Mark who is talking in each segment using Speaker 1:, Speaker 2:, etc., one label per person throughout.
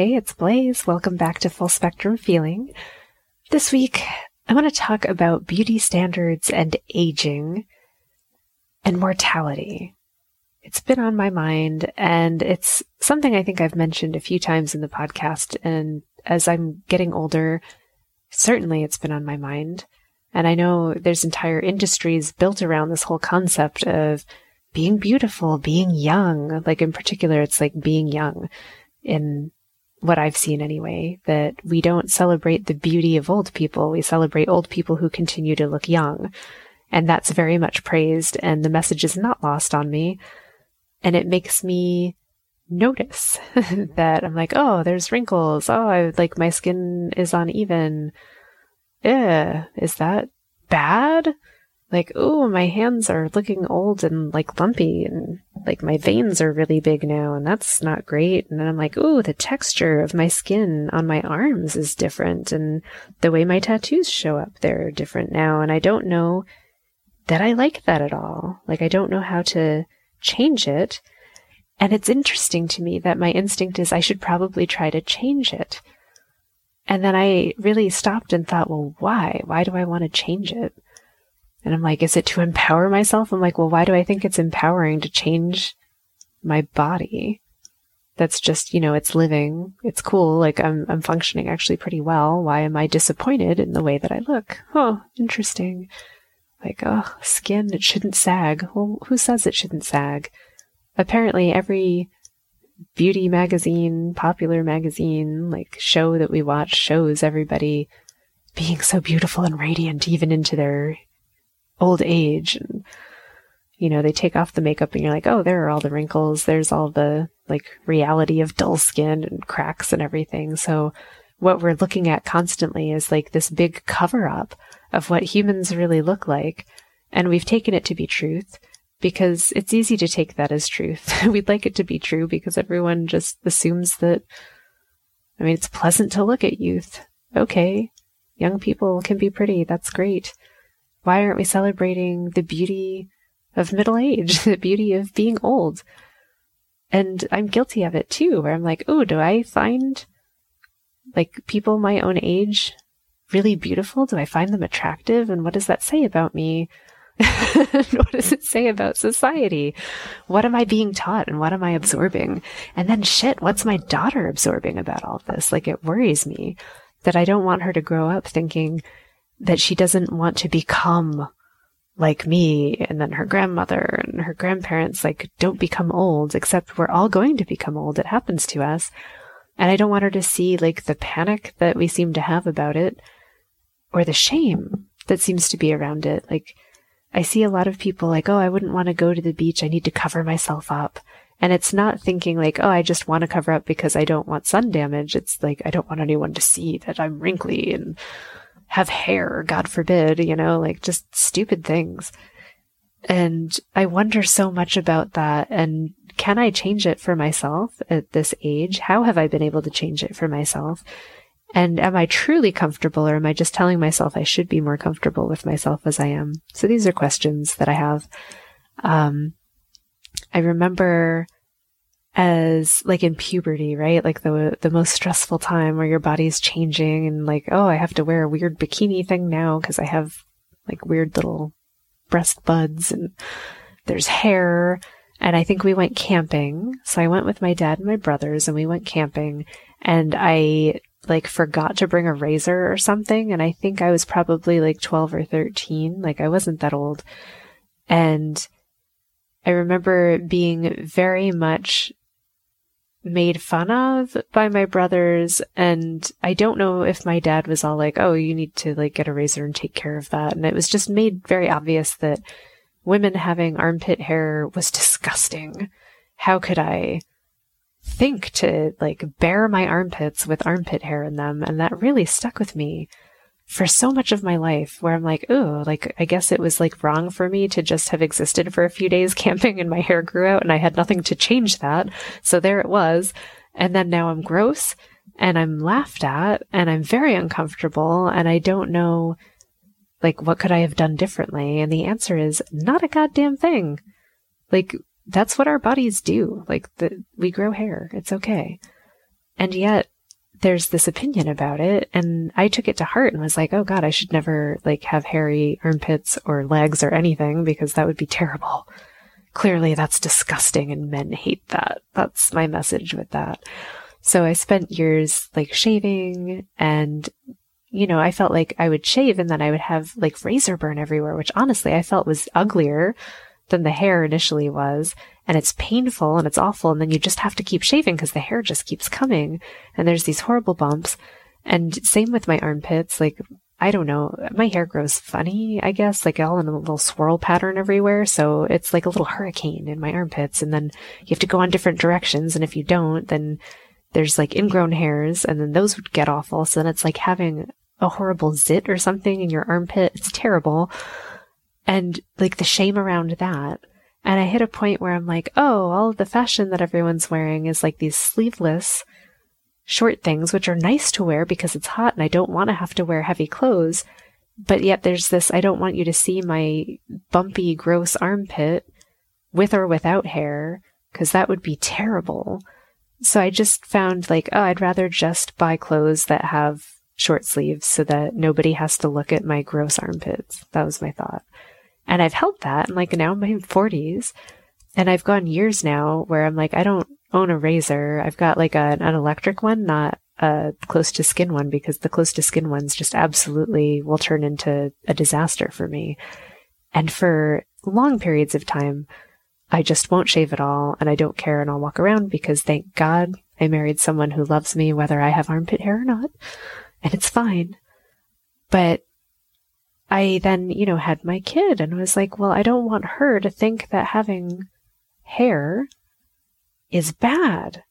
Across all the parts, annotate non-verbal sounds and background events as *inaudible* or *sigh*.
Speaker 1: Hey, it's Blaze. Welcome back to Full Spectrum Feeling. This week, I want to talk about beauty standards and aging and mortality. It's been on my mind and it's something I think I've mentioned a few times in the podcast. And as I'm getting older, certainly it's been on my mind. And I know there's entire industries built around this whole concept of being beautiful, being young. Like in particular, it's like being young in what I've seen anyway, that we don't celebrate the beauty of old people. We celebrate old people who continue to look young. And that's very much praised. And the message is not lost on me. And it makes me notice *laughs* that I'm like, oh, there's wrinkles. Oh, I like my skin is uneven. Eh, is that bad? Like, oh, my hands are looking old and like lumpy and like my veins are really big now and that's not great. And then I'm like, oh, the texture of my skin on my arms is different and the way my tattoos show up, they're different now. And I don't know that I like that at all. Like, I don't know how to change it. And it's interesting to me that my instinct is I should probably try to change it. And then I really stopped and thought, well, why? Why do I want to change it? And I'm like, is it to empower myself? I'm like, well, why do I think it's empowering to change my body? That's just, you know, it's living. It's cool. Like I'm, I'm functioning actually pretty well. Why am I disappointed in the way that I look? Oh, interesting. Like, oh, skin, it shouldn't sag. Well, who says it shouldn't sag? Apparently every beauty magazine, popular magazine, like show that we watch shows everybody being so beautiful and radiant even into their old age and you know they take off the makeup and you're like oh there are all the wrinkles. There's all the like reality of dull skin and cracks and everything. So what we're looking at constantly is like this big cover up of what humans really look like. And we've taken it to be truth because it's easy to take that as truth. *laughs* We'd like it to be true because everyone just assumes that i mean it's pleasant to look at youth. Okay young people can be pretty. That's great why aren't we celebrating the beauty of middle age, *laughs* the beauty of being old? And I'm guilty of it too, where I'm like, oh, do I find like people my own age really beautiful? Do I find them attractive? And what does that say about me? *laughs* what does it say about society? What am I being taught and what am I absorbing? And then shit, what's my daughter absorbing about all this? Like it worries me that I don't want her to grow up thinking that she doesn't want to become like me and then her grandmother and her grandparents like don't become old except we're all going to become old. It happens to us. And i don't want her to see like the panic that we seem to have about it or the shame that seems to be around it. Like i see a lot of people like oh i wouldn't want to go to the beach. I need to cover myself up. And it's not thinking like, oh, I just want to cover up because I don't want sun damage. It's like, I don't want anyone to see that I'm wrinkly and have hair, God forbid, you know, like just stupid things. And I wonder so much about that. And can I change it for myself at this age? How have I been able to change it for myself? And am I truly comfortable or am I just telling myself I should be more comfortable with myself as I am? So these are questions that I have. Um, I remember as like in puberty, right? Like the the most stressful time where your body's changing and like, oh, I have to wear a weird bikini thing now because I have like weird little breast buds and there's hair. And I think we went camping. So I went with my dad and my brothers and we went camping and I like forgot to bring a razor or something. And I think I was probably like 12 or 13. Like I wasn't that old. And I remember being very much made fun of by my brothers and I don't know if my dad was all like, "Oh, you need to like get a razor and take care of that." And it was just made very obvious that women having armpit hair was disgusting. how could I think to like bare my armpits with armpit hair in them? And that really stuck with me for so much of my life where I'm like, oh, like, I guess it was like wrong for me to just have existed for a few days *laughs* camping and my hair grew out and I had nothing to change that. So there it was. And then now I'm gross and I'm laughed at and I'm very uncomfortable and I don't know, like, what could I have done differently? And the answer is not a goddamn thing. Like, that's what our bodies do. Like, the, we grow hair. It's okay. And yet, there's this opinion about it and I took it to heart and was like, oh god, I should never like have hairy armpits or legs or anything because that would be terrible. Clearly that's disgusting and men hate that. That's my message with that. So I spent years like shaving and you know, I felt like I would shave and then I would have like razor burn everywhere, which honestly I felt was uglier than the hair initially was. And it's painful and it's awful. And then you just have to keep shaving because the hair just keeps coming. And there's these horrible bumps. And same with my armpits. Like, I don't know. My hair grows funny, I guess, like all in a little swirl pattern everywhere. So it's like a little hurricane in my armpits. And then you have to go on different directions. And if you don't, then there's like ingrown hairs and then those would get awful. So then it's like having a horrible zit or something in your armpit. It's terrible and like the shame around that. And I hit a point where I'm like, oh, all of the fashion that everyone's wearing is like these sleeveless short things, which are nice to wear because it's hot and I don't want to have to wear heavy clothes. But yet there's this, I don't want you to see my bumpy, gross armpit with or without hair because that would be terrible. So I just found like, oh, I'd rather just buy clothes that have short sleeves so that nobody has to look at my gross armpits. That was my thought. And I've held that. And like now I'm in my 40s and I've gone years now where I'm like, I don't own a razor. I've got like a, an electric one, not a close to skin one because the close to skin ones just absolutely will turn into a disaster for me. And for long periods of time, I just won't shave at all and I don't care and I'll walk around because thank God I married someone who loves me whether I have armpit hair or not. And it's fine. But I then, you know, had my kid and was like, well, I don't want her to think that having hair is bad.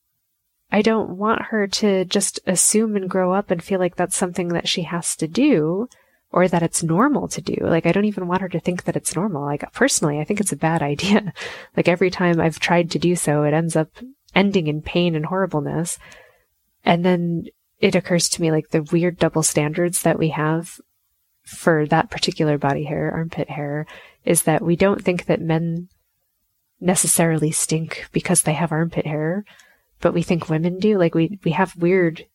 Speaker 1: I don't want her to just assume and grow up and feel like that's something that she has to do or that it's normal to do. Like, I don't even want her to think that it's normal. Like, personally, I think it's a bad *laughs* idea. like, every time I've tried to do so, it ends up ending in pain and horribleness. And then it occurs to me like the weird double standards that we have for that particular body hair, armpit hair, is that we don't think that men necessarily stink because they have armpit hair, but we think women do. Like we, we have weird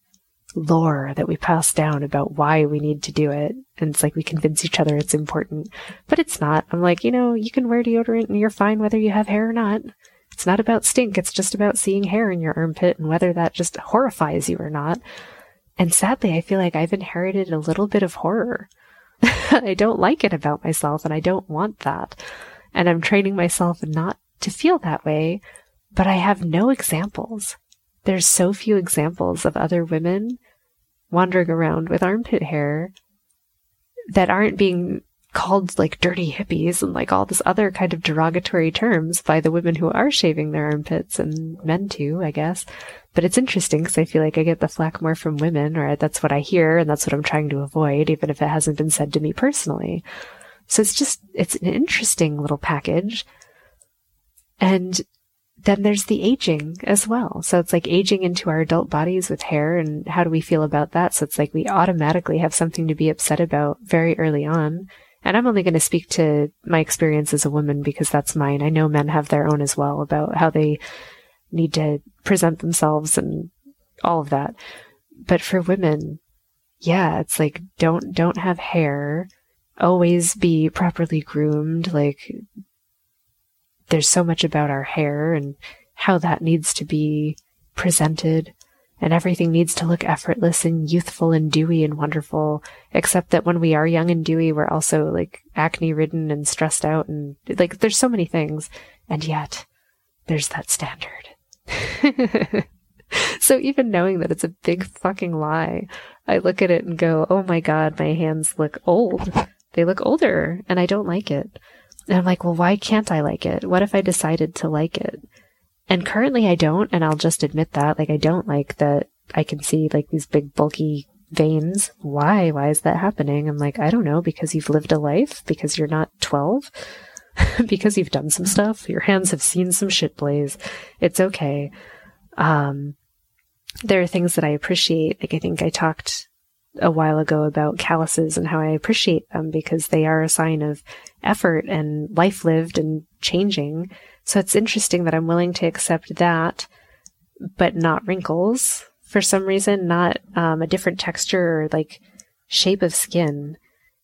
Speaker 1: lore that we pass down about why we need to do it. And it's like we convince each other it's important, but it's not. I'm like, you know, you can wear deodorant and you're fine whether you have hair or not. It's not about stink. It's just about seeing hair in your armpit and whether that just horrifies you or not. And sadly, I feel like I've inherited a little bit of horror *laughs* I don't like it about myself and I don't want that. And I'm training myself not to feel that way, but I have no examples. There's so few examples of other women wandering around with armpit hair that aren't being called like dirty hippies and like all this other kind of derogatory terms by the women who are shaving their armpits and men too, I guess. But it's interesting because I feel like I get the flack more from women, or that's what I hear, and that's what I'm trying to avoid, even if it hasn't been said to me personally. So it's just, it's an interesting little package. And then there's the aging as well. So it's like aging into our adult bodies with hair and how do we feel about that? So it's like we automatically have something to be upset about very early on. And I'm only going to speak to my experience as a woman because that's mine. I know men have their own as well about how they need to present themselves and all of that. But for women, yeah, it's like don't don't have hair, always be properly groomed, like there's so much about our hair and how that needs to be presented and everything needs to look effortless and youthful and dewy and wonderful. Except that when we are young and dewy, we're also like acne ridden and stressed out and like there's so many things. And yet there's that standard. *laughs* so even knowing that it's a big fucking lie, I look at it and go, oh my God, my hands look old. They look older and I don't like it. And I'm like, well, why can't I like it? What if I decided to like it? And currently I don't, and I'll just admit that. Like, I don't like that I can see like these big bulky veins. Why? Why is that happening? I'm like, I don't know, because you've lived a life, because you're not 12, *laughs* because you've done some stuff. Your hands have seen some shit blaze. It's okay. Um, there are things that I appreciate. Like, I think I talked a while ago about calluses and how I appreciate them because they are a sign of effort and life lived and changing. So it's interesting that I'm willing to accept that, but not wrinkles for some reason, not um, a different texture or like shape of skin.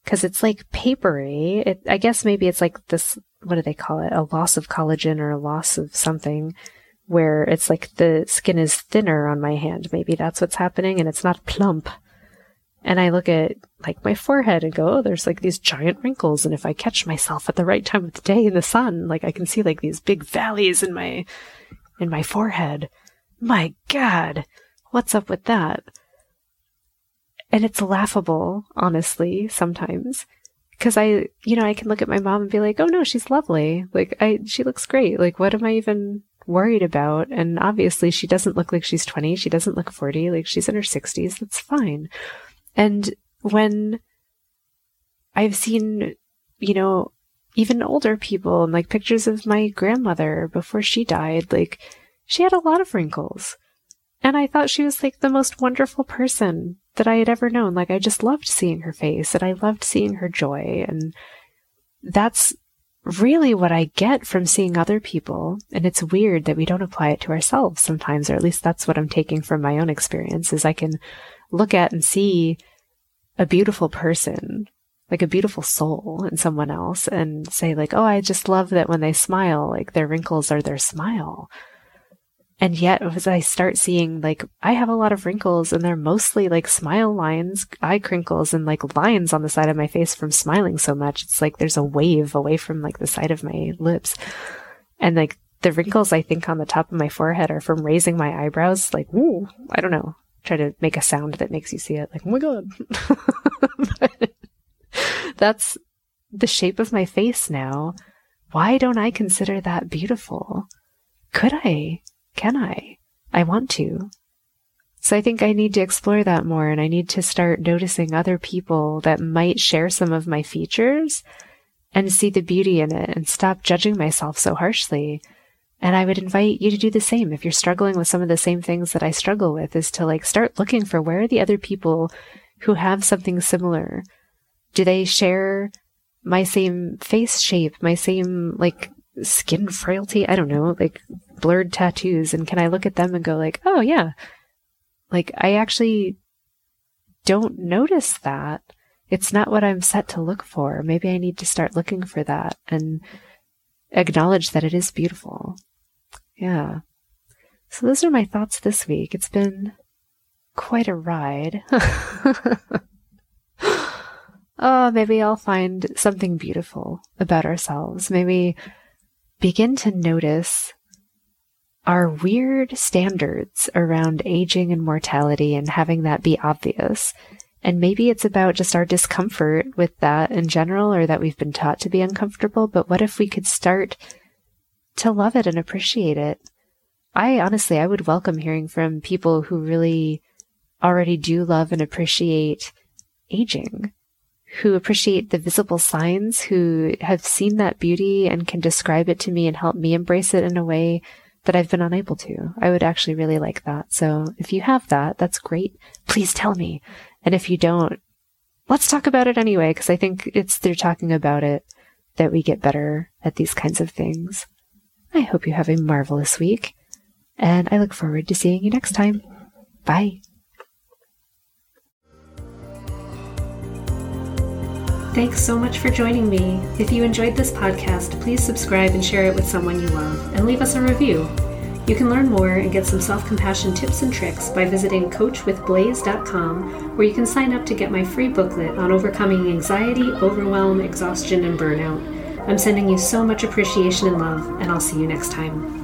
Speaker 1: Cause it's like papery. It, I guess maybe it's like this, what do they call it? A loss of collagen or a loss of something where it's like the skin is thinner on my hand. Maybe that's what's happening and it's not plump. And I look at like my forehead and go, oh, there's like these giant wrinkles. And if I catch myself at the right time of the day in the sun, like I can see like these big valleys in my, in my forehead. My God. What's up with that? And it's laughable, honestly, sometimes. Cause I, you know, I can look at my mom and be like, oh no, she's lovely. Like, I, she looks great. Like, what am I even worried about? And obviously she doesn't look like she's 20. She doesn't look 40. Like, she's in her 60s. That's fine. And when I've seen, you know, even older people and like pictures of my grandmother before she died, like, she had a lot of wrinkles. And I thought she was like the most wonderful person that I had ever known. Like, I just loved seeing her face and I loved seeing her joy. And that's really what I get from seeing other people. And it's weird that we don't apply it to ourselves sometimes, or at least that's what I'm taking from my own experience is I can look at and see a beautiful person, like a beautiful soul in someone else and say like, Oh, I just love that when they smile, like their wrinkles are their smile. And yet, as I start seeing, like, I have a lot of wrinkles and they're mostly like smile lines, eye crinkles, and like lines on the side of my face from smiling so much. It's like there's a wave away from like the side of my lips. And like the wrinkles I think on the top of my forehead are from raising my eyebrows. Like, ooh, I don't know. Try to make a sound that makes you see it. Like, oh my God. *laughs* that's the shape of my face now. Why don't I consider that beautiful? Could I? Can I? I want to. So I think I need to explore that more and I need to start noticing other people that might share some of my features and see the beauty in it and stop judging myself so harshly. And I would invite you to do the same. If you're struggling with some of the same things that I struggle with is to like start looking for where are the other people who have something similar? Do they share my same face shape, my same like skin frailty? I don't know, like blurred tattoos and can I look at them and go like, "Oh yeah." Like I actually don't notice that. It's not what I'm set to look for. Maybe I need to start looking for that and acknowledge that it is beautiful. Yeah. So those are my thoughts this week. It's been quite a ride. *laughs* oh, maybe I'll find something beautiful about ourselves. Maybe begin to notice our weird standards around aging and mortality and having that be obvious. And maybe it's about just our discomfort with that in general, or that we've been taught to be uncomfortable. But what if we could start to love it and appreciate it? I honestly, I would welcome hearing from people who really already do love and appreciate aging, who appreciate the visible signs, who have seen that beauty and can describe it to me and help me embrace it in a way that I've been unable to. I would actually really like that. So if you have that, that's great. Please tell me. And if you don't, let's talk about it anyway, because I think it's through talking about it that we get better at these kinds of things. I hope you have a marvelous week, and I look forward to seeing you next time. Bye.
Speaker 2: Thanks so much for joining me. If you enjoyed this podcast, please subscribe and share it with someone you love, and leave us a review. You can learn more and get some self compassion tips and tricks by visiting coachwithblaze.com, where you can sign up to get my free booklet on overcoming anxiety, overwhelm, exhaustion, and burnout. I'm sending you so much appreciation and love, and I'll see you next time.